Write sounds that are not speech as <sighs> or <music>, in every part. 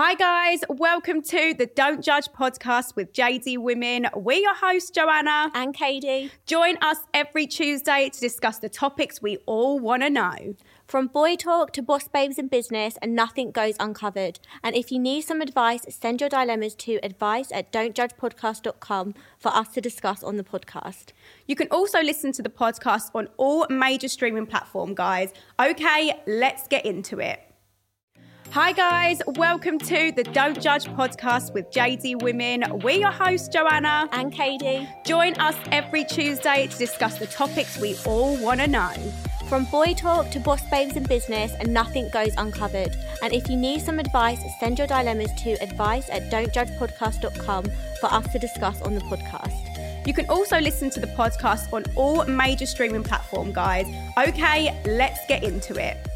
Hi, guys. Welcome to the Don't Judge podcast with JD Women. We're your hosts, Joanna and Kady. Join us every Tuesday to discuss the topics we all want to know. From boy talk to boss babes in business, and nothing goes uncovered. And if you need some advice, send your dilemmas to advice at don'tjudgepodcast.com for us to discuss on the podcast. You can also listen to the podcast on all major streaming platforms, guys. Okay, let's get into it. Hi, guys. Welcome to the Don't Judge podcast with JD Women. We're your hosts, Joanna and Kady. Join us every Tuesday to discuss the topics we all want to know. From boy talk to boss babes in business, and nothing goes uncovered. And if you need some advice, send your dilemmas to advice at don'tjudgepodcast.com for us to discuss on the podcast. You can also listen to the podcast on all major streaming platforms, guys. Okay, let's get into it.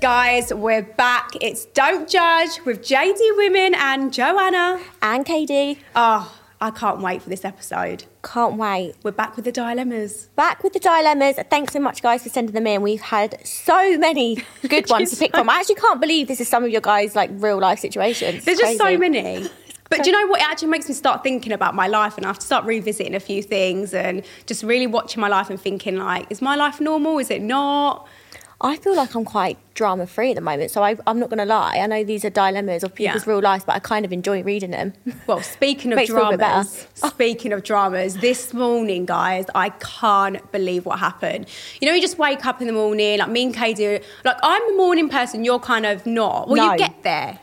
Guys, we're back. It's Don't Judge with JD Women and Joanna. And Kady. Oh, ah, I can't wait for this episode. Can't wait. We're back with the dilemmas. Back with the dilemmas. Thanks so much, guys, for sending them in. We've had so many <laughs> good ones to pick from. I actually can't believe this is some of your guys' like real life situations. There's just so many. <laughs> But do you know what? It actually makes me start thinking about my life, and I have to start revisiting a few things and just really watching my life and thinking, like, is my life normal? Is it not? I feel like I'm quite drama free at the moment, so I, am not going to lie. I know these are dilemmas of people's yeah. real lives, but I kind of enjoy reading them. Well, speaking of <laughs> dramas, speaking of dramas, this morning, guys, I can't believe what happened. You know, you just wake up in the morning, like me and Kady, like I'm a morning person, you're kind of not. Well, no. you get there.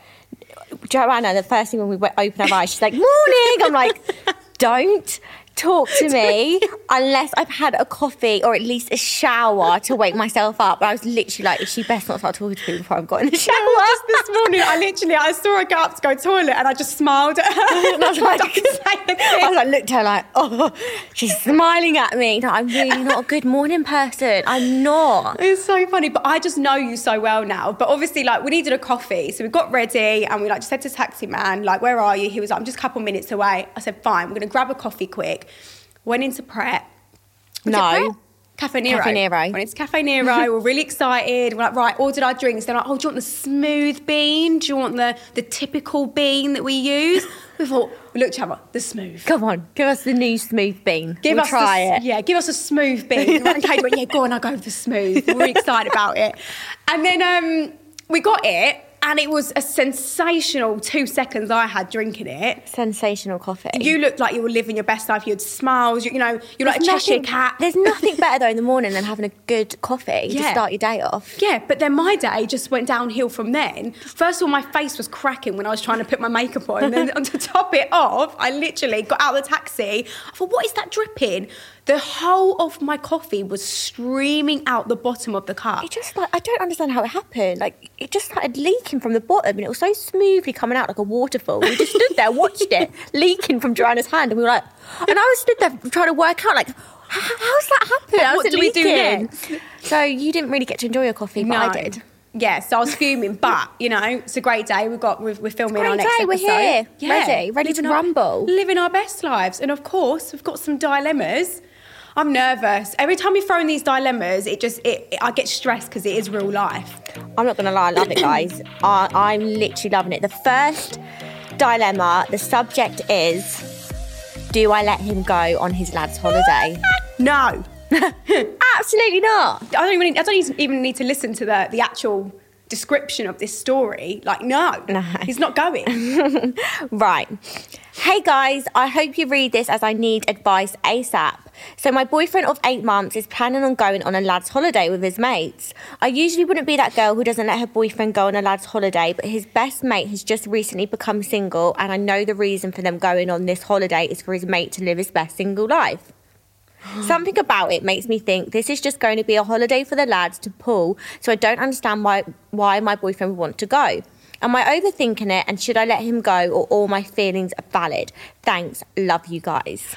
Joanna, the first thing when we open our eyes, she's like, "Morning." I'm like, <laughs> "Don't." Talk to <laughs> me unless I've had a coffee or at least a shower to wake myself up. I was literally like, is she best not start talking to me before I've got in the shower? just this morning, I literally, I saw her go up to go to toilet and I just smiled at her. <laughs> and I was <laughs> like, I was like, looked at her like, oh, she's smiling at me. No, I'm really not a good morning person. I'm not. It's so funny, but I just know you so well now. But obviously, like, we needed a coffee. So we got ready and we like just said to taxi man, like, where are you? He was like, I'm just a couple minutes away. I said, fine, we're going to grab a coffee quick. Went into prep. Was no. Caffè Nero. Caffè Nero. Went into Caffè Nero. <laughs> we're really excited. We're like, right, ordered our drinks. They're like, oh, do you want the smooth bean? Do you want the, the typical bean that we use? <laughs> We thought, we looked at each other, the smooth. Come on, give us the new smooth bean. Give we'll us try the, it. Yeah, give us a smooth bean. and Kate went, yeah, go on, I'll go with the smooth. We're really excited about it. And then um, we got it and it was a sensational two seconds I had drinking it. Sensational coffee. You looked like you were living your best life. You had smiles. You, you know, you're like a Cheshire nothing, cat. There's nothing <laughs> better though in the morning than having a good coffee yeah. to start your day off. Yeah, but then my day just went downhill from then. First of all, my face was cracking when I was trying to put my makeup on, and then <laughs> to top it off, I literally got out of the taxi. I thought, what is that dripping? The whole of my coffee was streaming out the bottom of the cup. It just like I don't understand how it happened. Like it just started leaking from the bottom, and it was so smoothly coming out like a waterfall. We just stood there, watched it <laughs> leaking from Joanna's hand, and we were like, and I was stood there trying to work out like. How how's that happened? How's what do we do next? So you didn't really get to enjoy your coffee, but no. I did. Yes, yeah, so I was fuming, but you know, it's a great day. We've got we're, we're filming our next day. episode. We're here, yeah. ready, ready living to rumble, living our best lives, and of course, we've got some dilemmas I'm nervous. Every time we throw in these dilemmas, it just it, it I get stressed because it is real life. I'm not gonna lie, I love it, guys. <clears throat> I, I'm literally loving it. The first dilemma, the subject is: Do I let him go on his lad's holiday? <laughs> no. <laughs> Absolutely not. I don't even. I don't even need to listen to the the actual description of this story. Like, no, no. he's not going. <laughs> right. Hey guys, I hope you read this as I need advice ASAP. So, my boyfriend of eight months is planning on going on a lad's holiday with his mates. I usually wouldn't be that girl who doesn't let her boyfriend go on a lad's holiday, but his best mate has just recently become single, and I know the reason for them going on this holiday is for his mate to live his best single life. Something about it makes me think this is just going to be a holiday for the lads to pull, so I don't understand why why my boyfriend would want to go. Am I overthinking it and should I let him go or all my feelings are valid? Thanks. Love you guys.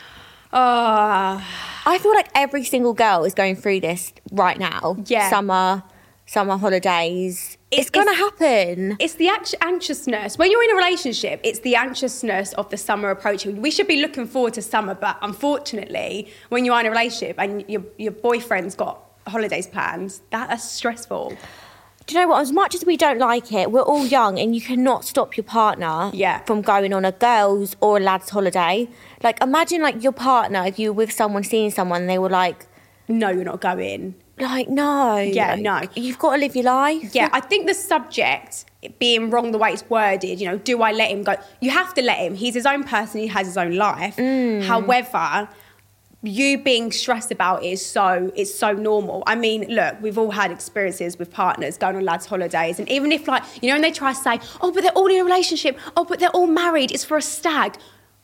Uh, I feel like every single girl is going through this right now. Yeah. Summer, summer holidays. It's, it's going to happen. It's the anxiousness. When you're in a relationship, it's the anxiousness of the summer approaching. We should be looking forward to summer, but unfortunately, when you're in a relationship and your, your boyfriend's got holidays plans, that is stressful. Do you know what? As much as we don't like it, we're all young, and you cannot stop your partner Yeah. from going on a girls' or a lads' holiday. Like, imagine like your partner if you were with someone, seeing someone, and they were like, No, you're not going. Like no, Yeah, no. You've got to live your life. Yeah, I think the subject being wrong the way it's worded, you know, do I let him go? You have to let him. He's his own person, he has his own life. Mm. However, you being stressed about it is so it's so normal. I mean, look, we've all had experiences with partners going on lads' holidays, and even if like you know, and they try to say, "Oh, but they're all in a relationship. Oh, but they're all married. It's for a stag."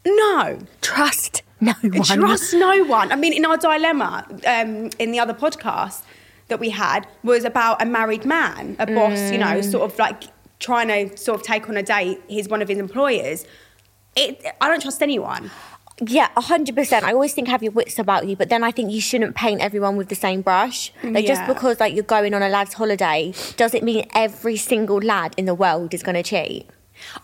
No, Trust no <laughs> one. Trust no one. I mean, in our dilemma um, in the other podcast that we had was about a married man, a boss, you know, sort of like trying to sort of take on a date. He's one of his employers. It, I don't trust anyone. Yeah, hundred percent. I always think have your wits about you, but then I think you shouldn't paint everyone with the same brush. Like just because like you're going on a lad's holiday doesn't mean every single lad in the world is going to cheat.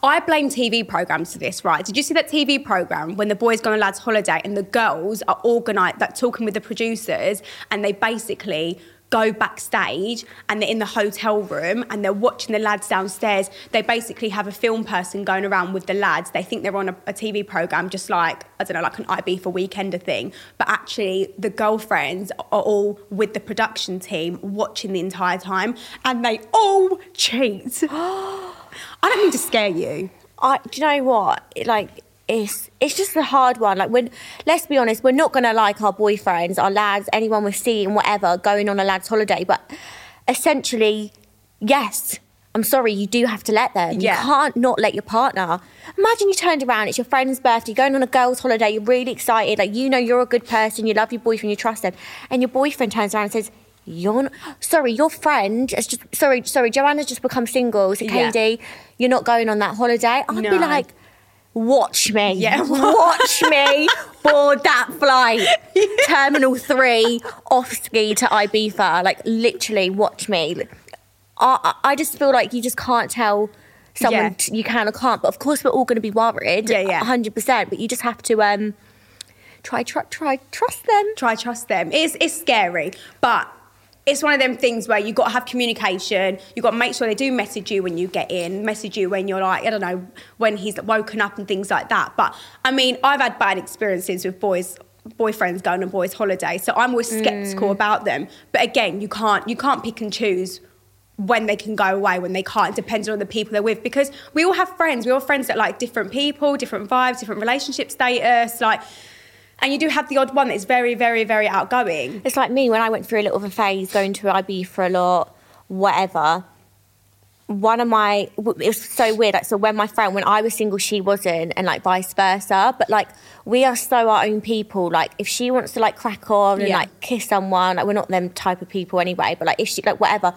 I blame TV programs for this, right? Did you see that TV program when the boys go on a lad's holiday and the girls are organised, like talking with the producers, and they basically go backstage and they're in the hotel room and they're watching the lads downstairs. They basically have a film person going around with the lads. They think they're on a, a TV program, just like I don't know, like an Ibiza Weekender thing. But actually, the girlfriends are all with the production team watching the entire time, and they all cheat. <gasps> <gasps> I don't mean to scare you. I do you know what? Like it's it's just a hard one. Like when let's be honest, we're not gonna like our boyfriends, our lads, anyone we're seeing, whatever, going on a lad's holiday. But essentially, yes. I'm sorry, you do have to let them. Yeah. You can't not let your partner. Imagine you turned around, it's your friend's birthday, you're going on a girl's holiday, you're really excited, like you know you're a good person, you love your boyfriend, you trust them, and your boyfriend turns around and says, You're not, sorry, your friend has just sorry, sorry, Joanna's just become single, so Yeah. Kady, you're not going on that holiday. I'd No. be like, watch me. Yeah. <laughs> Watch me board that flight. <laughs> Terminal three, off ski to Ibiza. Like literally watch me. I, I just feel like you just can't tell someone Yeah. t- you can or can't. But of course we're all going to be worried. Yeah, yeah. 100%. But you just have to um try, try, try, trust them. Try trust them. It's it's scary, but it's one of them things where you've got to have communication. You've got to make sure they do message you when you get in, message you when you're like, I don't know, when he's woken up and things like that. But I mean, I've had bad experiences with boys boyfriends going on boys holiday so i'm always skeptical mm. about them but again you can't you can't pick and choose when they can go away when they can't depending on the people they're with because we all have friends we all have friends that like different people different vibes different relationship status like and you do have the odd one that's very very very outgoing It's like me when I went through a little of a phase going to IB for a lot, whatever. One of my, it was so weird. Like, so when my friend, when I was single, she wasn't, and like vice versa. But like, we are so our own people. Like, if she wants to like crack on and Yeah. like kiss someone, like we're not them type of people anyway. But like, if she like whatever,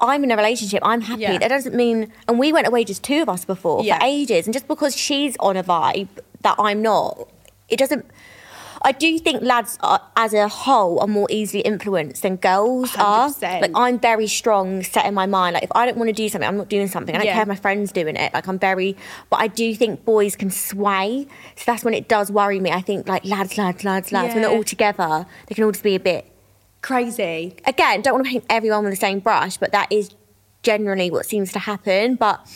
I'm in a relationship. I'm happy. Yeah. That doesn't mean. And we went away just two of us before Yeah. for ages, and just because she's on a vibe that I'm not, it doesn't. I do think lads are, as a whole are more easily influenced than girls are. 100%. Like I'm very strong, set in my mind. Like if I don't want to do something, I'm not doing something. I don't Yeah. care if my friends doing it. Like I'm very, but I do think boys can sway. So that's when it does worry me. I think like lads, lads, lads, lads. When they're all together, they can all just be a bit. crazy Again, don't want to paint everyone with the same brush, but that is generally what seems to happen. But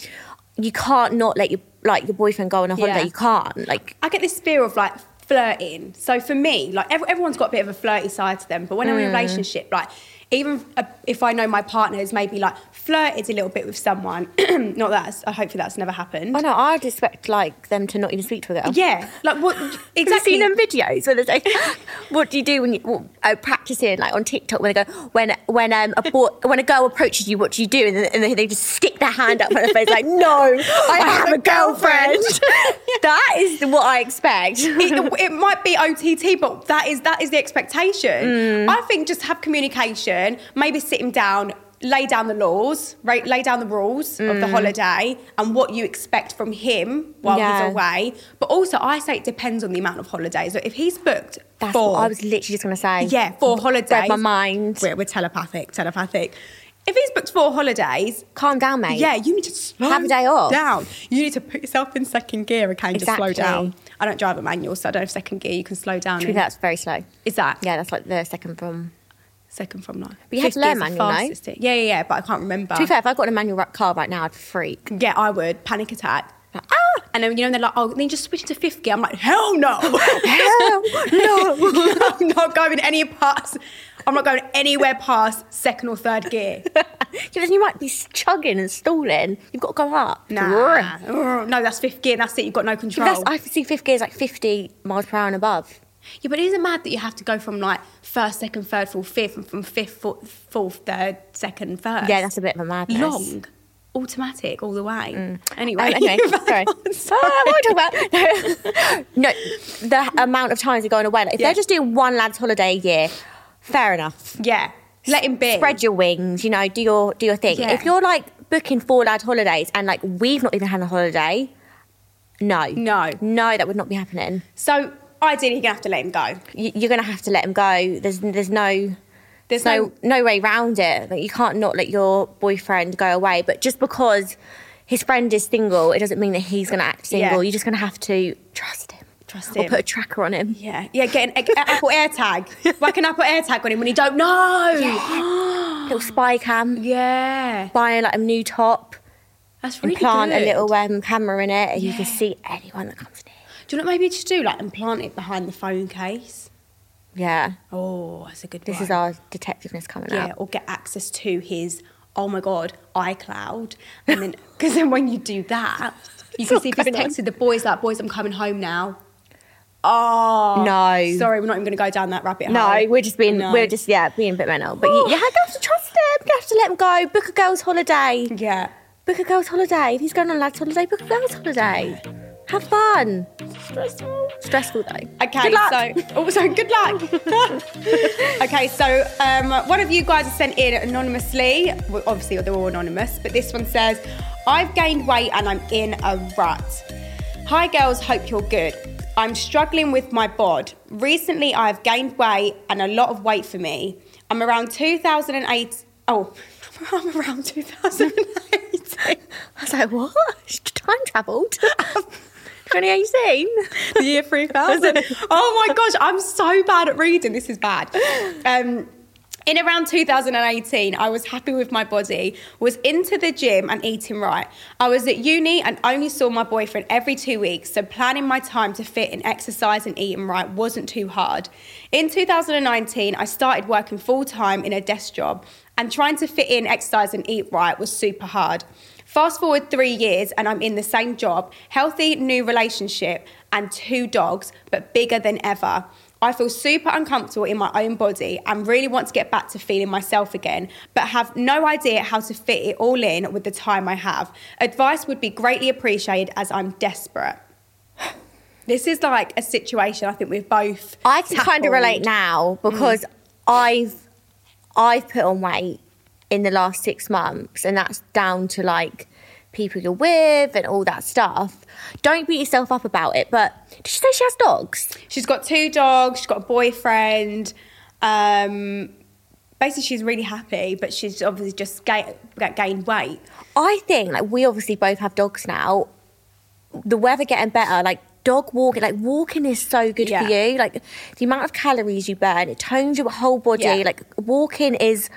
you can't not let your like your boyfriend go on a holiday. Yeah. You can't. Like I get this fear of like flirting. So for me, like ev- everyone's got a bit of a flirty side to them, but when I'm in a hmm. relationship, like even if I know my partner has maybe like flirted a little bit with someone, <clears throat> not that I hopefully that's never happened. I know. I'd expect like them to not even speak to a girl. Yeah, like what <laughs> Have you <laughs> exactly? seen them videos where they say, <laughs> "What do you do when you well, uh, practicing like on TikTok?" When they go, "When when um a boy, when a girl approaches you, what do you do?" And, and then they just stick their hand up on their face like, "No, I, have, a girlfriend." that is what I expect. it, it might be OTT, but that is that is the expectation. Mm. I think just have communication. Maybe sit him down, lay down the laws, right, lay down the rules of the holiday and what you expect from him while Mm. Yeah. he's away. But also, I say it depends on the amount of holidays. If he's booked That's four, what I was literally just gonna say. yeah, four holidays. Read my mind. We're, we're telepathic, telepathic. If he's booked four holidays, Calm down, mate. yeah, you need to slow Have a day off. down. You need to put yourself in second gear, okay, and just slow down. I don't drive a manual, so I don't have second gear. You can slow down. True, that's very slow. Is that? Yeah, that's like the second from Second from nine. But you had to learn manual, no? Yeah, yeah, yeah, but I can't remember. To be fair, if I got in a manual car right now, I'd freak. Yeah, I would. Panic attack. Like, ah! And then, you know, they're like, oh, then just switch to fifth gear. I'm like, hell no. <laughs> Hell <laughs> no. I'm not going any past, I'm not going anywhere past second or third gear. <laughs> Because you might be chugging and stalling. You've got to go up. Nah. No, that's fifth gear. That's it. You've got no control. That's, I see fifth gear is like 50 miles per hour and above. yeah, but isn't it mad that you have to go from like first, second, third, fourth, fifth, and from fifth, fourth, fourth third, second, first? Yeah, that's a bit of a madness. long. Automatic all the way. Anyway, Um, anyway, <laughs> <laughs> sorry. Ah, what are we talking about? <laughs> no, the amount of times you're going away. Like, if Yeah. they're just doing one lads holiday a year, fair enough. Yeah, let him be. Spread your wings, you know, do your do your thing. Yeah. If you're like booking four lad holidays and like we've not even had a holiday, no, No. no, that would not be happening. So ideally, you're gonna have to let him go. You- You're gonna have to let him go. There's there's no There's no no way round it. Like you can't not let your boyfriend go away. But just because his friend is single, it doesn't mean that he's going to act single. Yeah. You're just going to have to trust him. Trust him. or put a tracker on him. Yeah, yeah, get an, Apple <laughs> AirTag. Whack an Apple AirTag on him when he don't know. Little spy cam. Yeah, Buy like a new top. that's really implant good. a little um, camera in it, and you can see anyone that comes near. Do you know what maybe should do? Like implant it behind the phone case. Yeah, Oh, that's a good this one. is our detectiveness coming out. yeah, or get access to his. Oh my god, iCloud, and then <laughs> because then when you do that, you can see if he's texted the boys like, "Boys, I'm coming home now." Oh No. sorry, we're not even going to go down that rabbit hole. No, we're just being, No. we're just, yeah, being a bit mental. But you, you have to trust him. You have to let him go. Book a girl's holiday. yeah. Book a girl's holiday. If he's going on a lad's holiday, book a girl's holiday. Have fun. Stressful. Stressful though. Okay, Good so also good luck. <laughs> okay, so um, one of you guys has sent in anonymously. Well, obviously, they're all anonymous, but this one says, "I've gained weight and I'm in a rut. Hi, girls. Hope you're good. I'm struggling with my bod. Recently, I've gained weight and a lot of weight for me. I'm around 2008. Oh, <laughs> I'm around 2008. I was like, what? Time travelled. <laughs> 2018. the year 3000. <laughs> oh my gosh, I'm so bad at reading. This is bad. Um, in around 2018, I was happy with my body, was into the gym and eating right. I was at uni and only saw my boyfriend every two weeks, so planning my time to fit in exercise and eating right wasn't too hard. In 2019, I started working full time in a desk job, and trying to fit in exercise and eat right was super hard. Fast forward three years, and I'm in the same job, healthy new relationship, and two dogs, but bigger than ever. I feel super uncomfortable in my own body and really want to get back to feeling myself again, but have no idea how to fit it all in with the time I have. Advice would be greatly appreciated as I'm desperate. <sighs> This is like a situation I think we've both. I can kind of relate now because mm. I've I've put on weight in the last six months, and that's down to like people you're with and all that stuff. Don't beat yourself up about it. But did she say she has dogs? She's got two dogs. She's got a boyfriend. Um, basically, she's really happy, but she's obviously just ga- ga- gained weight. I think like we obviously both have dogs now. The weather getting better, like dog walking, like walking is so good Yeah. for you. Like the amount of calories you burn, it tones your whole body. Yeah. Like walking is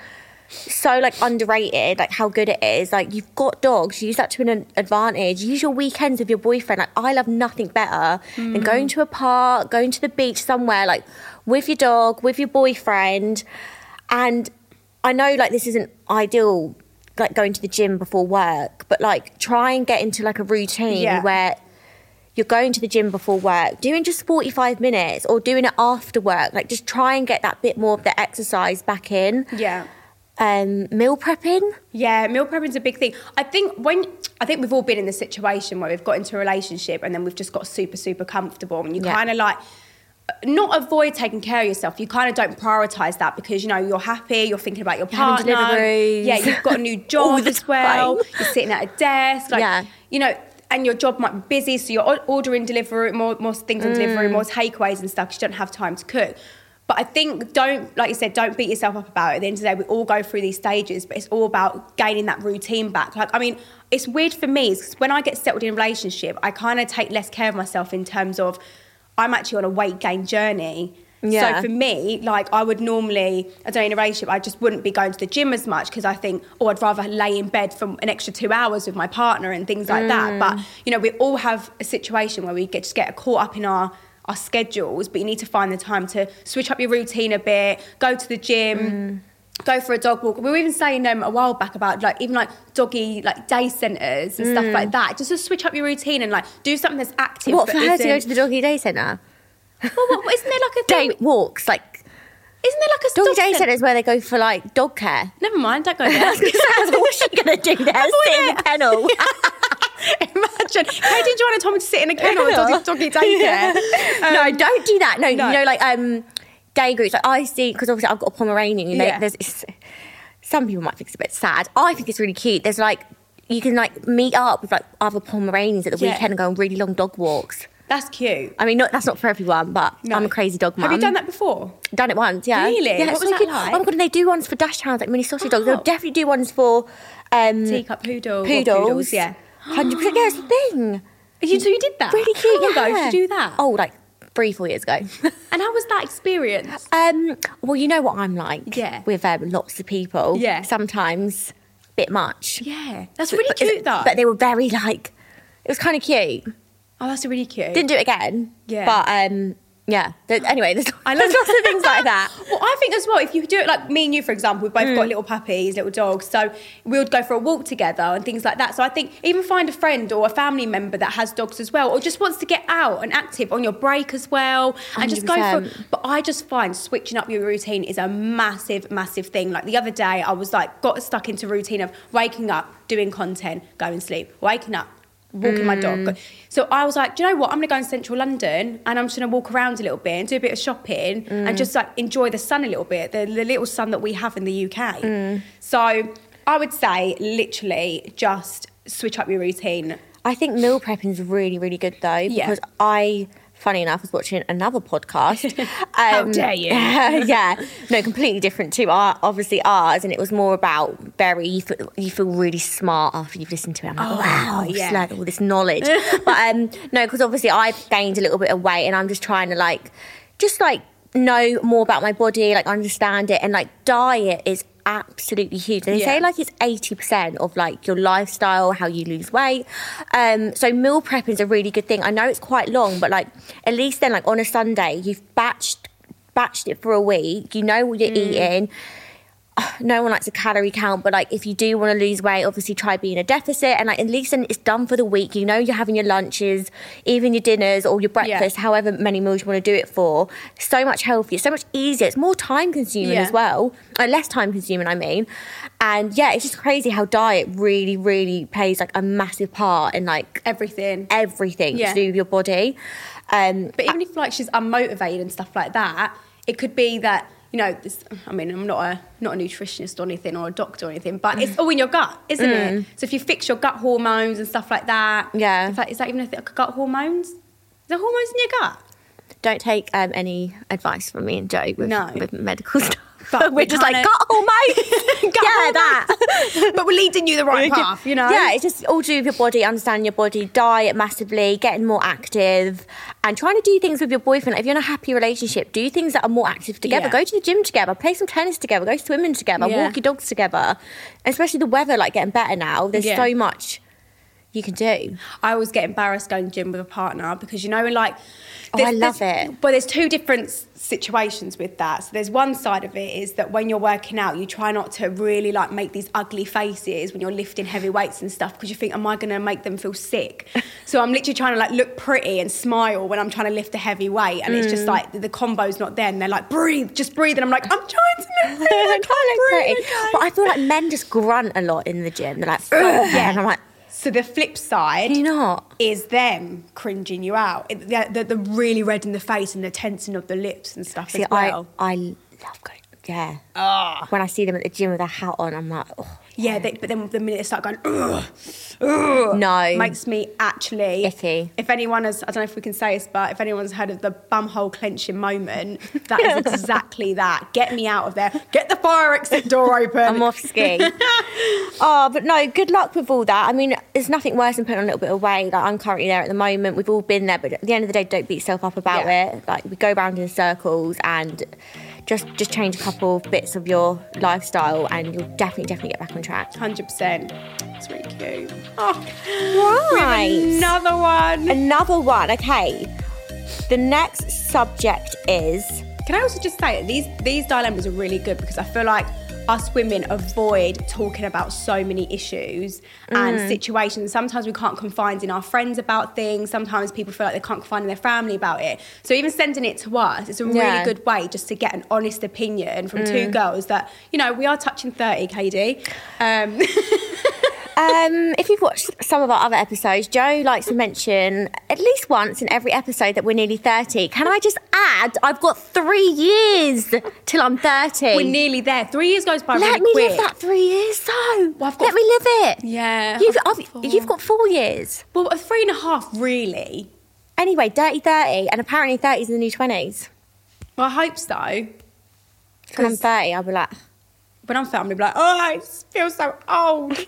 so like underrated. Like how good it is. Like you've got dogs, use that to an advantage. Use your weekends with your boyfriend. Like I love nothing better than Mm. going to a park, going to the beach somewhere, like with your dog, with your boyfriend, and I know like this isn't ideal like going to the gym before work, but like try and get into like a routine Yeah. where you're going to the gym before work, doing just 45 minutes or doing it after work. Like just try and get that bit more of the exercise back in. Yeah. Um, meal prepping. Yeah, meal prepping's a big thing. I think when I think we've all been in the situation where we've got into a relationship and then we've just got super super comfortable and you Yeah. kind of like not avoid taking care of yourself. You kind of don't prioritize that because you know you're happy, you're thinking about your partner. Yeah, you've got a new <laughs> job as well. You're sitting at a desk, like Yeah. you know, and your job might be busy, so you're ordering delivery more more things on Mm. delivery, more takeaways and stuff. 'cause you don't have time to cook. But I think don't, like you said, don't beat yourself up about it. At the end of the day, we all go through these stages, but it's all about gaining that routine back. Like, I mean, it's weird for me because when I get settled in a relationship, I kind of take less care of myself in terms of I'm actually on a weight gain journey. Yeah. So for me, like I would normally, I don't know, in a relationship, I just wouldn't be going to the gym as much because I think, oh, I'd rather lay in bed for an extra two hours with my partner and things like that. But mm. you know, we all have a situation where we get just get caught up in our our schedules, but you need to find the time to switch up your routine a bit, go to the gym. Go for a dog walk. We were even saying um, a while back about like even like doggy like day centres and stuff like that. Just to switch up your routine and like do something that's active. What for her to go to the doggy day centre? Well, what, isn't there like a <laughs> Day thing? walks, like Isn't there like a doggy day centre? centre is where they go for like dog care. Never mind, don't go <laughs> there. What's she gonna do there? Sit in the kennel. <laughs> <laughs> Imagine. Hey, did you want Tom to sit in a kennel and doggy, doggy daycare? <laughs> no, Um, don't do that. No, no. you know, like um, gay groups. Like I see, because obviously I've got a Pomeranian. You know, Yeah. there's some people might think it's a bit sad. I think it's really cute. There's like you can like meet up with like other Pomeranians at the Yeah. weekend and go on really long dog walks. That's cute. I mean, not, that's not for everyone, but No. I'm a crazy dog mum. Have you done that before? Done it once, yeah. Really? Yeah, What was that cute. like? Oh my god, and they do ones for dachshunds, like mini sausage dogs. Oh. They'll definitely do ones for um, Teacup poodle. poodles. poodles, yeah. Hundred percent. Yeah, it's a thing. <gasps> You, so you did that? Really cute. How yeah. ago did you do that? Oh, like three, four years ago. <laughs> And how was that experience? um, well, you know what I'm like. Yeah. With um, lots of people. Yeah. Sometimes a bit much. Yeah, that's really But- cute though. But they were very like. It was kind of cute. oh, that's really cute. Didn't do it again. Yeah. But um, yeah. Anyway, there's, I love lots of things like that. <laughs> Well, I think as well, if you do it like me and you, for example, we've both Mm. got little puppies, little dogs, so we would go for a walk together and things like that. So I think even find a friend or a family member that has dogs as well, or just wants to get out and active on your break as well, and just go for. But I just find switching up your routine is a massive, massive thing. Like the other day, I was like got stuck into routine of waking up, doing content, going to sleep, waking up. Walking my Mm. dog. So I was like, do you know what? I'm gonna go in central London and I'm just gonna walk around a little bit and do a bit of shopping Mm. and just like enjoy the sun a little bit, the, the little sun that we have in the UK. Mm. So I would say literally just switch up your routine. I think meal prepping is really, really good though Yeah. because I, funny enough, I was watching another podcast. <laughs> Um, How dare you. <laughs> yeah, no, completely different to our, obviously ours, and it was more about Barry. you feel, you feel really smart after you've listened to it. I'm like, Oh, wow, yeah. like all this knowledge. <laughs> but um, no, because obviously I've gained a little bit of weight, and I'm just trying to like, just like know more about my body, like understand it, and like diet is absolutely huge. They say like it's eighty percent of like your lifestyle, how you lose weight. Um, so meal prepping is a really good thing. I know it's quite long, but like at least then like on a Sunday you've batched batched it for a week. You know what you're Mm. eating. No one likes a calorie count, but like if you do want to lose weight, obviously try being a deficit, and like at least then it's done for the week. You know you're having your lunches, even your dinners or your breakfast, however many meals you want to do it for. So much healthier, so much easier. It's more time consuming Yeah. as well, uh, less time consuming. I mean, and yeah, it's just crazy how diet really, really plays like a massive part in like Everything. everything Yeah. to do with your body. Um, But even if like she's unmotivated and stuff like that, it could be that you know. This, I mean, I'm not a not a nutritionist or anything or a doctor or anything, but it's all in your gut, isn't it? So if you fix your gut hormones and stuff like that, Mm. Yeah. In fact, is that even a thing? Gut hormones? Is there hormones in your gut? don't take um, any advice from me and Joe with, No. with medical <laughs> stuff. But <laughs> we're we just like gut hormones. Gut yeah, that. but we're leading you the right <laughs> path, you know. Yeah, it's just all to do with your body, understanding your body, diet massively, getting more active, and trying to do things with your boyfriend. If you're in a happy relationship, do things that are more active together. Yeah. Go to the gym together, play some tennis together, go swimming together, Yeah. walk your dogs together. Especially the weather, like getting better now. There's Yeah. so much you can do. I always get embarrassed going to gym with a partner because you know, like, Oh, I love it. But there's two different situations with that. So there's one side of it is that when you're working out, you try not to really like make these ugly faces when you're lifting heavy weights and stuff because you think, am I going to make them feel sick? <laughs> so I'm literally trying to like look pretty and smile when I'm trying to lift a heavy weight, and it's Mm. just like the, combo's not there. And they're like, breathe, just breathe, and I'm like, I'm trying to <laughs> look pretty, I can't look breathe, pretty. okay." But I feel like men just grunt a lot in the gym. They're like, yeah. and I'm like, So the flip side, you not? is them cringing you out. It- The, really red in the face and the tensing of the lips and stuff See, as well. I, I love going. Yeah. Ah. When I see them at the gym with a hat on, I'm like, oh, Yeah, they, but then the minute they start going, ugh, ugh, No. makes me actually Icky. If anyone has, I don't know if we can say this, but if anyone's heard of the bumhole clenching moment, that is <laughs> exactly that. Get me out of there. Get the fire exit door open. I'm off ski. <laughs> oh, but no, good luck with all that. I mean, there's nothing worse than putting on a little bit of weight. Like I'm currently there at the moment. We've all been there, but at the end of the day, don't beat yourself up about Yeah. it. Like we go round in circles and just just change a couple of bits of your lifestyle, and you'll definitely definitely get back on track. Hundred percent. It's really cute. Oh, Right. another one. Another one. Okay. The next subject is Can I also just say these these dilemmas are really good because I feel like us women avoid talking about so many issues and Mm. situations. Sometimes we can't confide in our friends about things. Sometimes people feel like they can't confide in their family about it. So even sending it to us, it's a really Yeah. Mm. good way just to get an honest opinion from two girls that you know we are touching thirty, Kady. Um, <laughs> Um, if you've watched some of our other episodes, Joe likes to mention at least once in every episode that we're nearly 30. Can I just add, I've got three years till I'm 30. we're nearly there. Three years goes by Let really me quick. live that three years, so Well, I've got- let me live it. Yeah, You've, I've got I've- four. you've got four years. Well, a three and a half, really. Anyway, dirty 30, and apparently 30 is the new 20s. Well, I hope so. When I'm 30, I'll be like, when I'm fat, I'm gonna be like, oh, I feel so old.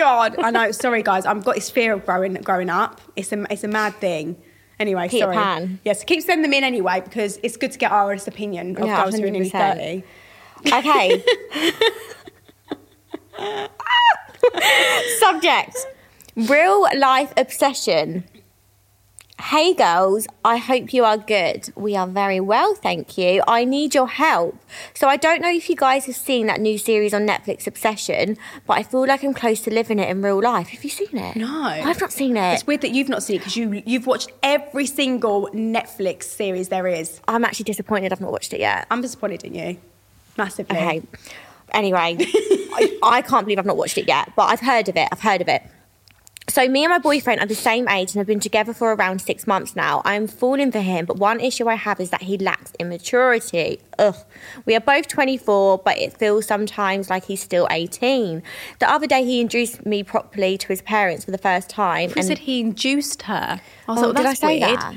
God, I know. Sorry, guys. I've got this fear of growing growing up. It's a it's a mad thing. Anyway, Peter sorry. Pan. Yes, keep sending them in anyway because it's good to get our honest opinion of Yeah, girls who are nearly 100%. thirty. okay. <laughs> Subject Real life obsession. Hey girls, I hope you are good. We are very well, thank you. I need your help. So, I don't know if you guys have seen that new series on Netflix, Obsession, but I feel like I'm close to living it in real life. Have you seen it? No. I've not seen it. It's weird that you've not seen it because you you've watched every single Netflix series there is. I'm actually disappointed I've not watched it yet. I'm disappointed in you, massively. Okay. Anyway, <laughs> I, I can't believe I've not watched it yet, but I've heard of it. I've heard of it. So me and my boyfriend are the same age and have been together for around six months now. I'm falling for him, but one issue I have is that he lacks immaturity. Ugh. We are both 24, but it feels sometimes like he's still 18. The other day he introduced me properly to his parents for the first time. He said he induced her. I was Oh, like, did I say weird. that?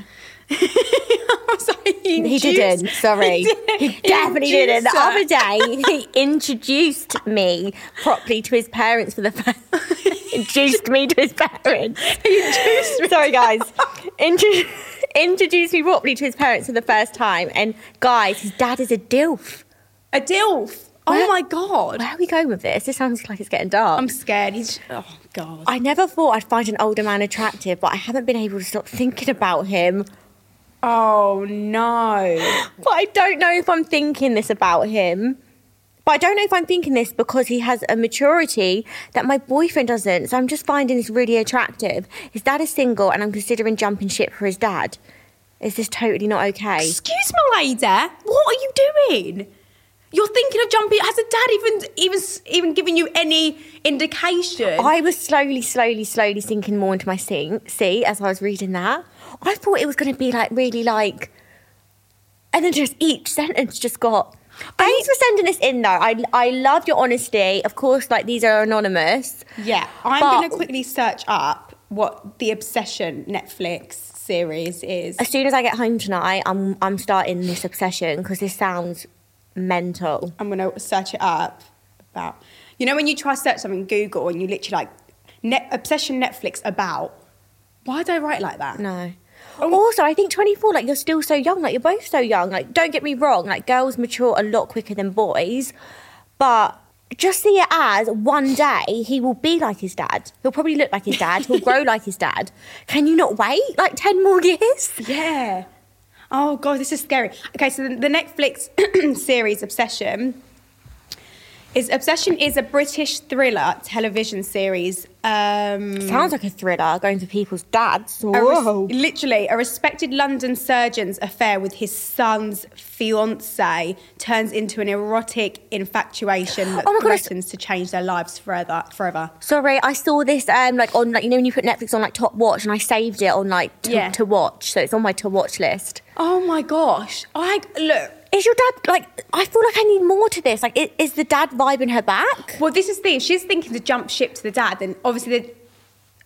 <laughs> I was like, he, He didn't. Sorry. <laughs> He, did. He definitely didn't. The her. other day, he <laughs> introduced me properly to his parents for the first. Introduced me to his parents. <laughs> introduced me Sorry, guys. Intro- <laughs> introduced me properly to his parents for the first time. And guys, his dad is a dilf. A DILF. Oh Where- my God. Where are we going with this? This sounds like it's getting dark. I'm scared. He's, oh God. I never thought I'd find an older man attractive, but I haven't been able to stop thinking about him. oh no. <gasps> But I don't know if I'm thinking this about him. But I don't know if I'm thinking this because he has a maturity that my boyfriend doesn't. So I'm just finding this really attractive. His dad is single and I'm considering jumping ship for his dad. Is this totally not okay? Excuse me, lady. What are you doing? You're thinking of jumping. Has a dad even even even given you any indication? I was slowly, slowly, slowly sinking more into my sink, seat as I was reading that. I thought it was going to be like really like, and then just each sentence just got. Thanks for sending this in though. I I love your honesty. Of course, like these are anonymous. yeah, I'm But- going to quickly search up what the Obsession Netflix series is. As soon as I get home tonight, I'm I'm starting this obsession because this sounds mental. I'm going to search it up. About you know when you try to search something Google and you literally like net, Obsession Netflix about. Why do I write like that? No. Oh. Also, I think 24, like you're still so young. Like you're both so young. Like don't get me wrong. Like girls mature a lot quicker than boys, but just see it as one day he will be like his dad. He'll probably look like his dad. He'll grow <laughs> like his dad. Can you not wait like 10 more years? Yeah. Oh god, this is scary. Okay, so the, the Netflix <clears throat> series Obsession is Obsession is a British thriller television series. Um, Sounds like a thriller going to people's dads. a res- Whoa. literally, a respected London surgeon's affair with his son's fiance turns into an erotic infatuation <gasps> that Oh my God, threatens to change their lives forever. Forever. Sorry, I saw this um like on like you know when you put Netflix on like top watch and I saved it on like to, Yeah. to watch, so it's on my to watch list. Oh my gosh! I look. Is your dad like? I feel like I need more to this. Like, is the dad vibing her back? Well, this is the thing. She's thinking to jump ship to the dad, then obviously the,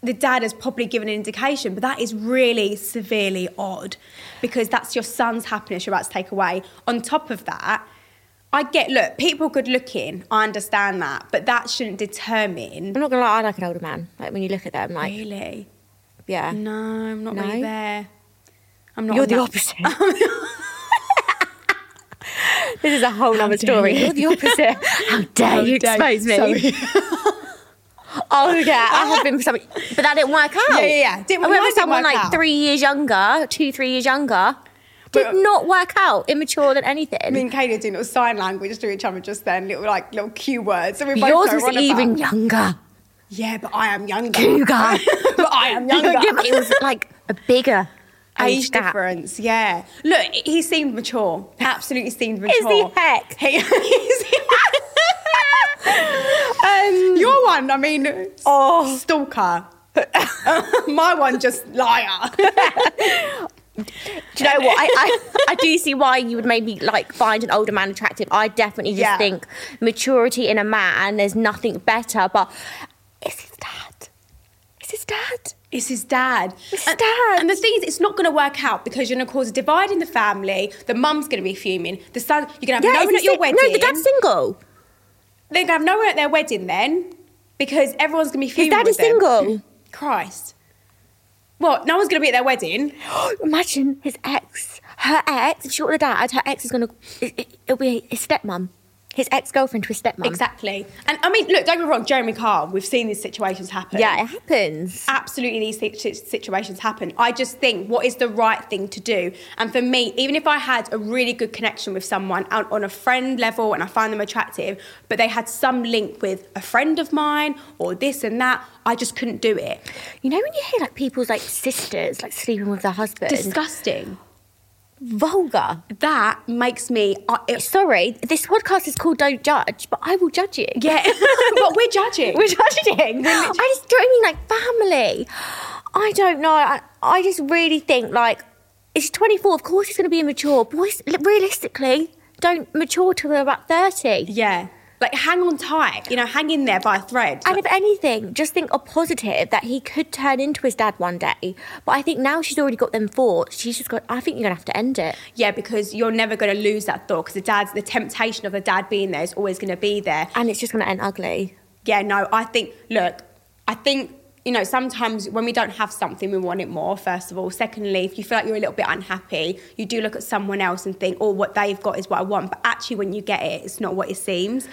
the dad has probably given an indication, but that is really severely odd because that's your son's happiness you're about to take away. On top of that, I get, look, people good looking, I understand that, but that shouldn't determine. I'm not gonna lie. I like an older man. Like when you look at them, like Really? yeah. No, I'm not No? really there. I'm not You're the that- opposite. <laughs> <laughs> <laughs> this is a whole other story. you. You're the opposite. How dare How you dare expose me? Sorry. <laughs> Oh yeah, I have been for something, but that didn't work out. Yeah, yeah, yeah. Didn't- I went someone like out. three years younger, two, three years younger. Did But- not work out. Immature than anything. Me and are doing little sign language to each other just then, little like little cue words. So we both Yours was what we're on even about. younger. Yeah, but I am younger. Cougar. <laughs> but I am younger. yeah, but it was like a bigger age, age gap. difference. Yeah. Look, he seemed mature. Absolutely seemed mature. <laughs> Is he heck? He, um, your one, I mean, Oh. stalker. <laughs> My one, just liar. <laughs> Do you know what? I, I, I do see why you would maybe like find an older man attractive. I definitely just Yeah. think maturity in a man, there's nothing better. But is his dad. It's his dad. It's his dad. It's and, dad. And the thing is, it's not going to work out because you're going to cause a divide in the family. The mum's going to be fuming. The son, you're going to have no one at your wedding. No, the dad's single. They're going to have no one at their wedding then because everyone's going to be fuming. His dad is them. single. Christ. What? No one's going to be at their wedding. <gasps> Imagine his ex, her ex. If she got the dad, her ex is gonna. It, it, it'll be his stepmom, his ex girlfriend to his stepmom. Exactly. And I mean, look, don't get me wrong, Jeremy Carr, we've seen these situations happen. Yeah, it happens. Absolutely, these situations happen. I just think what is the right thing to do. And for me, even if I had a really good connection with someone on a friend level and I find them attractive, but they had some link with a friend of mine or this and that, I just couldn't do it. You know when you hear like people's like sisters like sleeping with their husband, Disgusting. Vulgar. That makes me. I it, Sorry, this podcast is called Don't Judge, but I will judge you. yeah, <laughs> but we're judging. We're judging. I just don't mean like family. I don't know. I, I just really think like it's 24. Of course, he's going to be immature. Boys, realistically, don't mature till they're about 30. yeah, like hang on tight. You know, hang in there by a thread. And if anything, just think a positive that he could turn into his dad one day. But I think now she's already got them thoughts. She's just got. I think you're gonna have to end it. Yeah, because you're never going to lose that thought because the dad's the temptation of the dad being there is always going to be there. And it's just gonna end ugly. Yeah, no, I think look, I think you know sometimes when we don't have something, we want it more. First of all, secondly, if you feel like you're a little bit unhappy, you do look at someone else and think, oh, what they've got is what I want. But actually, when you get it, it's not what it seems.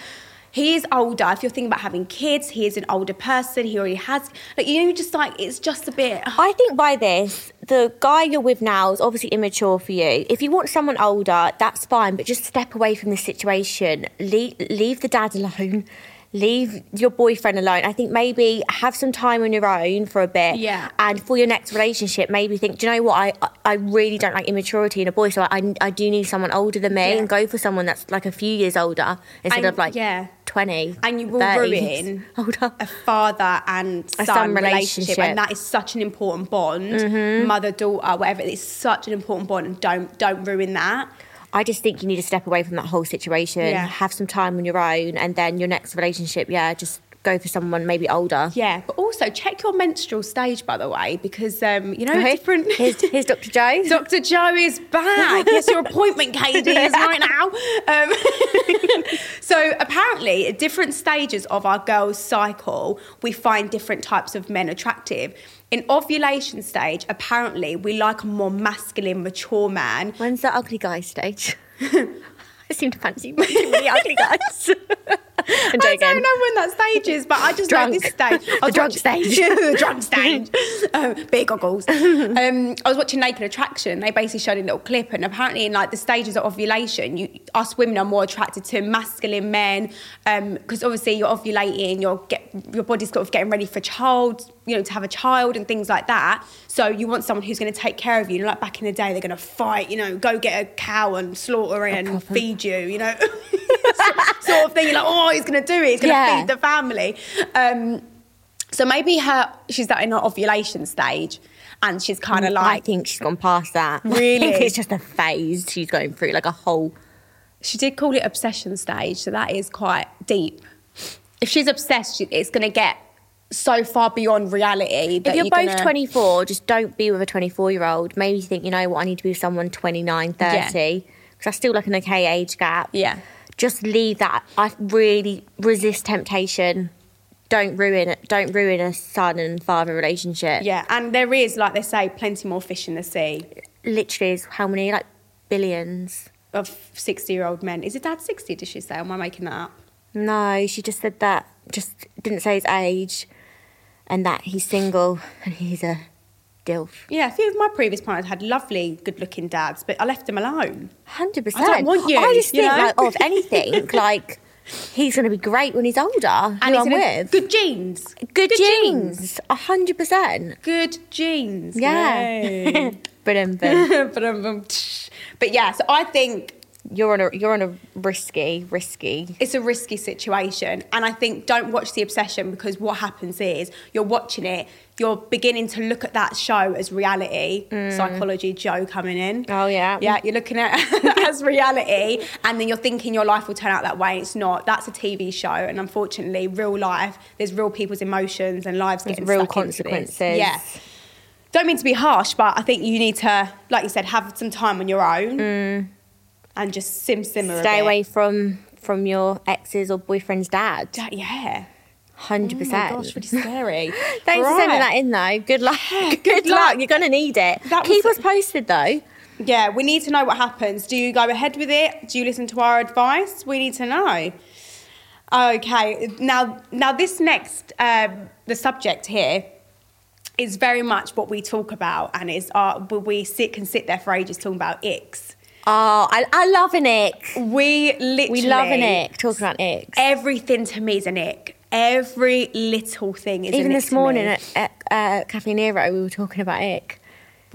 He is older. If you're thinking about having kids, he is an older person. He already has, like you know, just like it's just a bit. I think by this, the guy you're with now is obviously immature for you. If you want someone older, that's fine, but just step away from this situation. Leave the dad alone. Leave your boyfriend alone. I think maybe have some time on your own for a bit. Yeah. And for your next relationship, maybe think, do you know what? I I really don't like immaturity in a boy, so I, I do need someone older than me Yeah. and go for someone that's like a few years older instead And- of like yeah. 20. and you will 30 ruin <laughs> older. a father and son, son relationship. relationship. Mm-hmm. and that is such an important bond. Mother daughter, whatever. It's such an important bond, and don't don't ruin that. I just think you need to step away from that whole situation, Yeah. have some time on your own, and then your next relationship, yeah, just go for someone maybe older. Yeah, but also check your menstrual stage, by the way, because um, you know Okay. different. Here's, here's Dr. Joe. <laughs> Dr. Joe is back. Yes, your appointment, Kady, is <laughs> right now. Um, <laughs> so apparently, at different stages of our girl's cycle, we find different types of men attractive. In ovulation stage, apparently, we like a more masculine, mature man. When's the ugly guy stage? <laughs> I seem to fancy many ugly guys. <laughs> I don't know when that stage is, but I just Drunk. like this stage. I The drunk stage. <laughs> the drunk stage. um, big goggles. Um, I was watching Naked Attraction. They basically showed a little clip, and apparently, in like the stages of ovulation, you us women are more attracted to masculine men because obviously you're ovulating, you're get your body's sort of getting ready for child, you know, to have a child and things like that. So you want someone who's going to take care of you. You know, like back in the day, they're going to fight. You know, go get a cow and slaughter it and feed you. You know. <laughs> sort of thing. You're like, oh, he's going to do it. He's going to Yeah. feed the family. Um, so maybe her, she's that in her ovulation stage, and she's kind of like. I think she's gone past that. <laughs> Really? it's just a phase she's going through, like a whole She did call it obsession stage, so that is quite deep. If she's obsessed, it's going to get so far beyond reality. That If you're both gonna- 24, just don't be with a 24 year old. Maybe think, you know what, I need to be with someone 29, 30. Because that's still like an okay age gap. Yeah. Just leave that. I really resist temptation. Don't ruin it. Don't ruin a son and father relationship. Yeah, and there is, like they say, plenty more fish in the sea Literally, is how many? Like billions. of 60 year old men. Is it dad 60, did she say? Or am I making that up? No, she just said that. Just didn't say his age, and that he's single and he's a dilf. Yeah, a few of my previous partners had lovely, good looking dads, but I left them alone. Hundred percent. I don't want you, I just you think know? like if anything, <laughs> like he's going to be great when he's older. And who he's I'm with. good genes. Good genes. A hundred percent. Good genes. Yeah. Brilliant. But but, tsh. but yeah, so I think you're on a you're on a risky, risky. it's a risky situation. And I think don't watch The Obsession because what happens is you're watching it, you're beginning to look at that show as reality, psychology Joe coming in. Mm. Oh, yeah. Yeah, you're looking at it <laughs> as reality and then you're thinking your life will turn out that way. It's not. That's a TV show and unfortunately real life, there's real people's emotions and lives There's getting real consequences. Yeah. Don't mean to be harsh, but I think you need to, like you said, have some time on your own and just sim simmer Mm. Stay away from from your ex's or boyfriend's dad. Da- Yeah. Hundred Oh my percent. gosh, really scary. <laughs> Thanks for sending that in though. Good luck. <laughs> good Good, luck. luck. You're gonna need it. That Keep was- us posted though. Yeah, we need to know what happens. Do you go ahead with it? Do you listen to our advice? We need to know. Okay, now now this next um, the subject here is very much what we talk about, and is our we sit can sit there for ages talking about icks. Oh, I, I love an ick. We literally We love an ick. Talking about icks. Everything to me is an ick. Every little thing is Even an ick Even this morning at, at uh, Caffè Nero, we were talking about ick.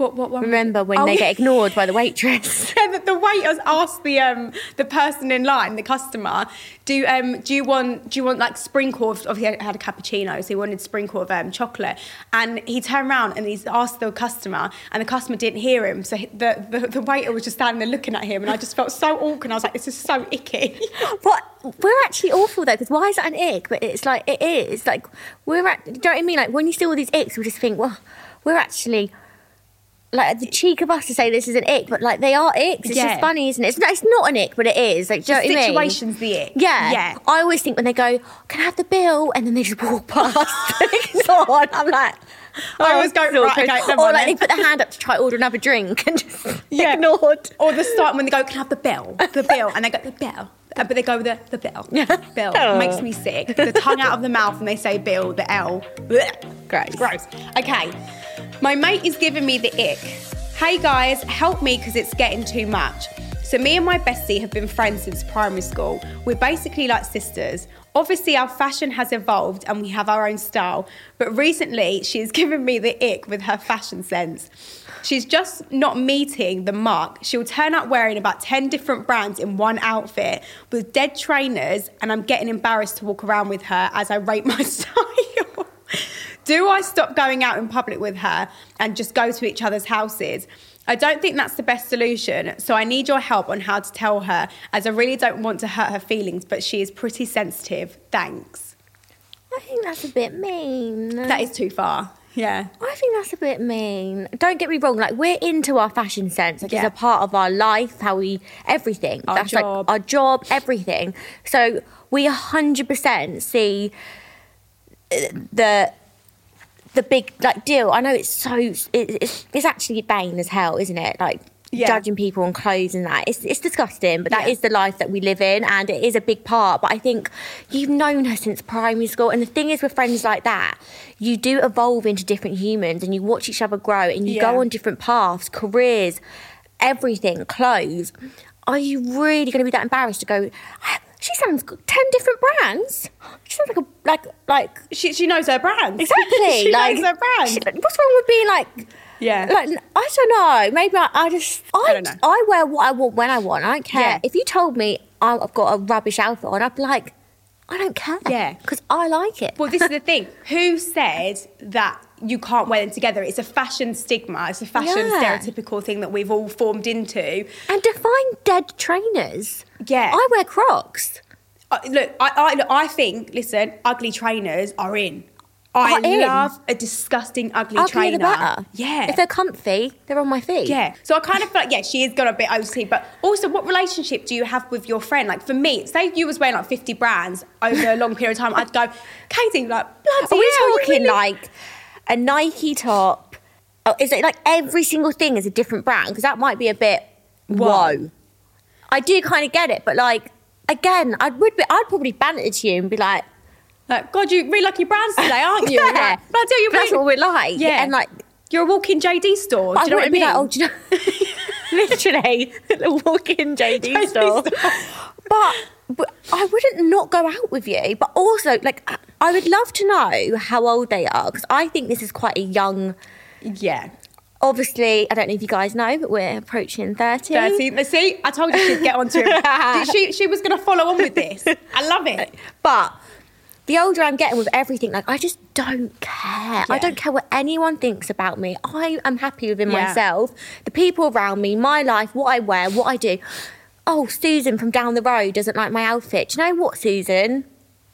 What, what, what, Remember when Oh, they yeah. get ignored by the waitress? <laughs> Yeah, the, the waiters asked the um the person in line, the customer, do um do you want do you want like sprinkle of, of he had a cappuccino, so he wanted sprinkle of um chocolate, and he turned around and he's asked the customer, and the customer didn't hear him, so he- the the, the waiter was just standing there looking at him, and I just felt so awkward. I was like, this is so icky. <laughs> what? We're actually awful though, because why is that an ick? But it's like it is. Like we're. At, do you know what I mean? Like when you see all these icks, we just think, well, we're actually. Like the cheek of us to say this is an ick, but like they are icks. It's Yeah. just funny, isn't it? It's not, it's not an ick, but it is. Like, do you know what I mean? situation's the ick. Yeah. Yeah. I always think when they go, "Can I have the bill?" and then they just walk past. <laughs> on. I'm like. I always go. "Right, okay, Or like then." they put their hand up to try to order another drink and just Yeah. <laughs> ignored. Or the start when they go, can I have the bill? The bill. And they go, the bill. Uh, But they go with the, the bill. Yeah. Bill. Oh. Makes me sick. The tongue out of the mouth and they say bill, the L. <laughs> Gross. Gross. Okay. My mate is giving me the ick. Hey guys, help me because it's getting too much. So me and my bestie have been friends since primary school. We're basically like sisters. Obviously, our fashion has evolved and we have our own style, but recently she's <laughs> given me the ick with her fashion sense. She's just not meeting the mark. She'll turn up wearing about 10 different brands in one outfit with dead trainers, and I'm getting embarrassed to walk around with her as I rate my <laughs> style. Do I stop going out in public with her and just go to each other's houses? I don't think that's the best solution, so I need your help on how to tell her, as I really don't want to hurt her feelings, but she is pretty sensitive. Thanks. I think that's a bit mean. That is too far. Yeah. I think that's a bit mean. Don't get me wrong, like we're into our fashion sense. Like Yeah. it's a part of our life, how we everything. Our that's job. like our job, everything. So we hundred percent see the the big like deal. I know it's so it, it's it's actually bane as hell, isn't it? Like Yeah. judging people on clothes and that. It's it's disgusting, but that Yeah. is the life that we live in and it is a big part. But I think you've known her since primary school and the thing is with friends like that, you do evolve into different humans and you watch each other grow and you Yeah. go on different paths, careers, everything, clothes. Are you really going to be that embarrassed to go? "Ah, She sounds good. ten different brands. She sounds like a like like She, she knows her brand. <laughs> exactly she like knows her brand. she- what's wrong with being like? Yeah. Like I don't know. Maybe I, I just I, I don't know. I wear what I want when I want. I don't care. Yeah. If you told me I- I've got a rubbish outfit on, I'd be like, I don't care. Yeah. because I like it. Well, this is the <laughs> thing. Who said that you can't wear them together. It's a fashion stigma. It's a fashion Yeah. stereotypical thing that we've all formed into. And define dead trainers. Yeah. I wear Crocs. Uh, look, I, I, look, I think, listen, ugly trainers are in. I in? love a disgusting ugly Uglier trainer. the better. Yeah. If they're comfy, they're on my feet. Yeah. So I kind of feel like, yeah, she is got a bit OC, but also what relationship do you have with your friend? Like for me, say you was wearing like 50 brands over a long period of time, I'd go, Kady, like, bloody Are we hell, talking really- like a Nike top? Oh, is it like every single thing is a different brand? Because that might be a bit Whoa. whoa. I do kind of get it, but like again, I would be. I'd probably banter to you and be like, Like, God, you really like your brands today, aren't you? <laughs> Yeah. Like, but I tell you, That's what we're like. Yeah. And like, you're a walking JD store. Do I you know what I mean? like, oh, do you know? <laughs> <laughs> Literally, the walk-in JD, JD store. store. But, but I wouldn't not go out with you. But also, like, I- I would love to know how old they are because I think this is quite a young. yeah. Obviously, I don't know if you guys know, but we're approaching 30. 30. See, I told you she'd get onto it. she, she was going to follow on with this. I love it. But the older I'm getting with everything, like I just don't care. I don't care what anyone thinks about me. I am happy within Yeah. myself, the people around me, my life, what I wear, what I do. Oh, Susan from down the road doesn't like my outfit. Do you know what, Susan?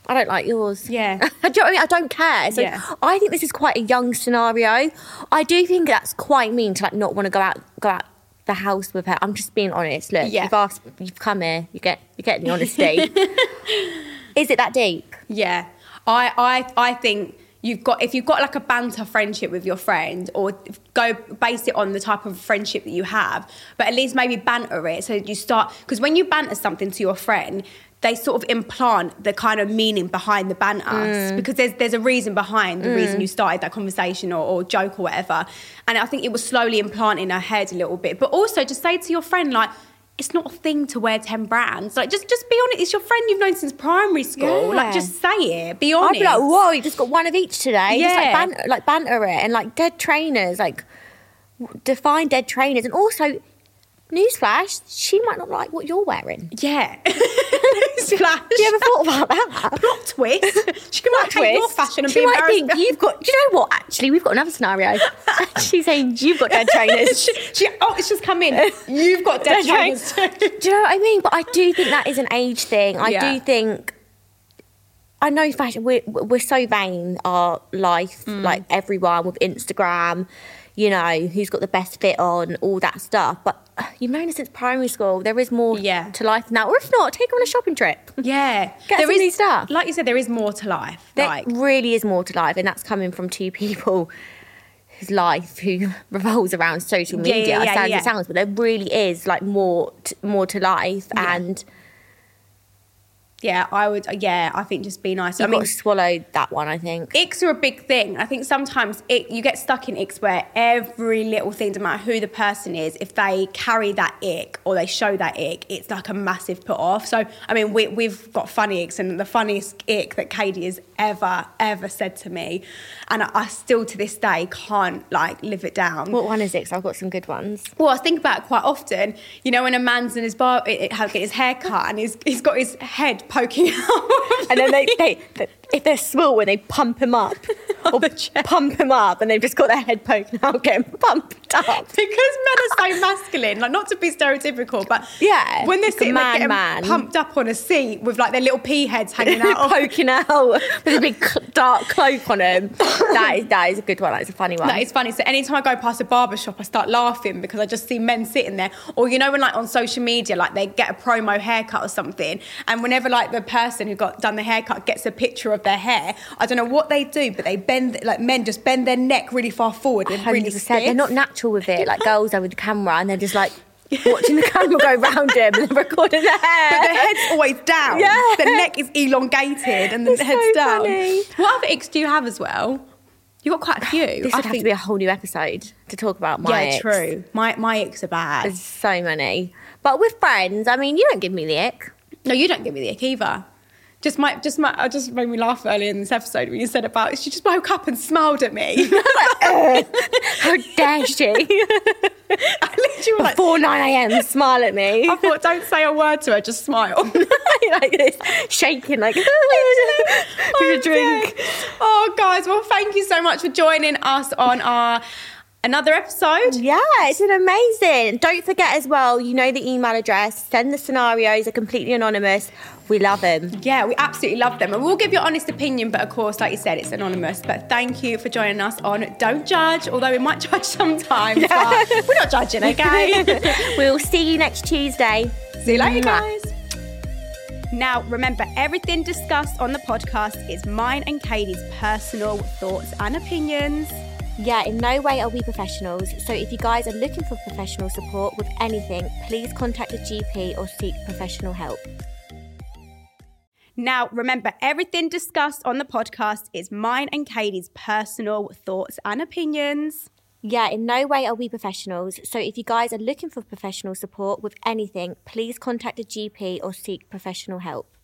I don't like yours. Yeah. <laughs> do you know what I mean? I don't care. So Yeah. I think this is quite a young scenario. I do think that's quite mean to like not want to go out go out the house with her. I'm just being honest. Look, Yeah. you've asked you've come here, you get you get the honesty. <laughs> is it that deep? Yeah, I, I, I think you've got if you've got like a banter friendship with your friend, or go base it on the type of friendship that you have, but at least maybe banter it so you start because when you banter something to your friend. They sort of implant the kind of meaning behind the banter mm. because there's there's a reason behind the reason mm. you started that conversation or, or joke or whatever, and I think it was slowly implanted in her head a little bit. But also just say to your friend like, it's not a thing to wear 10 brands. Like, just just be honest. It's your friend you've known since primary school. Yeah. Like, just say it. Be honest. I'd be like, whoa, you just got one of each today. Just like Yeah. banter, like banter it and like dead trainers, like define dead trainers. And also, newsflash, she might not like what you're wearing. Yeah. <laughs> Have you ever thought about that? <laughs> Plot twist. <laughs> She might hate your fashion and she be might embarrassed. think you've got. Do you know what? Actually, we've got another scenario. <laughs> She's saying you've got dead trainers. she, she, oh, it's just come in. You've got dead Dead trainers. Do you know what I mean? But I do think that is an age thing. I Yeah. do think. I know fashion. We're we're so vain. Our life, Mm. like everyone with Instagram, you know, who's got the best fit on, all that stuff. But <sighs> you've known us since primary school. There is more Yeah. to life now. Or if not, take her on a shopping trip. yeah. Get some new stuff. Like you said, there is more to life. There like, really is more to life, and that's coming from two people whose life who <laughs> revolves around social media. yeah, yeah, as sad as yeah. it sounds, but there really is like more t- more to life, Yeah. and yeah, I would, uh, yeah, I think just be nice. you've I mean, got to swallow that one. I think. icks are a big thing. I think sometimes ick, you get stuck in icks where every little thing, no matter who the person is, if they carry that ick or they show that ick, it's like a massive put off. So, I mean, we, we've got funny icks, and the funniest ick that Kady has ever, ever said to me, and I, I still to this day can't like live it down. What one is it? 'Cause I've got some good ones. Well, I think about it quite often. You know, when a man's in his bar, it, it, get his hair cut and he's, he's got his head poking <laughs> out. And then they, they, they if they're small, when they pump him up, or <laughs> pump him up, and they've just got their head poking out, getting pumped up. because men are so masculine, like not to be stereotypical, but Yeah, when they're sitting man, getting man. pumped up on a seat with like their little pea heads <laughs> hanging out, poking out with a big dark cloak on him. That is that is a good one. That's a funny one. That is funny. So anytime I go past a barber shop, I start laughing because I just see men sitting there. Or you know when like on social media, like they get a promo haircut or something, and whenever like the person who got done the haircut gets a picture of their hair, I don't know what they do, but they bend like men just bend their neck really far forward and really 100%. stiff. They're not natural with it. Like girls are with the camera and they're just like <laughs> watching the camera go round him and they're recording their hair. But the head's always down. Yeah. The neck is elongated and the It's head's so down. funny. What other icks do you have as well? You got quite a few. This I would have think- to be a whole new episode to talk about my yeah, icks. true. My my icks are bad. There's so many. But with friends, I mean, you don't give me the ick. No, you don't give me the ick either. Just my, just my, I just made me laugh earlier in this episode when you said about she just woke up and smiled at me. <laughs> <laughs> How dare she? <laughs> I literally was like, Before 9 a.m., smile at me. I thought, don't say a word to her, just smile. like this, shaking like with a drink. dead. Oh, guys, well, thank you so much for joining us on our another episode. Yeah, it's been amazing. Don't forget as well, you know the email address. Send the scenarios, they're completely anonymous. We love them. Yeah, we absolutely love them. And we'll give your honest opinion, but of course, like you said, it's anonymous. But thank you for joining us on Don't Judge, although we might <laughs> judge sometimes, but we're not judging, okay? <laughs> we'll see you next Tuesday. See you later, guys. Now, remember, everything discussed on the podcast is mine and Kady's personal thoughts and opinions. Yeah, in no way are we professionals. So if you guys are looking for professional support with anything, please contact a GP or seek professional help. Now, remember, everything discussed on the podcast is mine and Kady's personal thoughts and opinions. Yeah, in no way are we professionals. So if you guys are looking for professional support with anything, please contact a GP or seek professional help.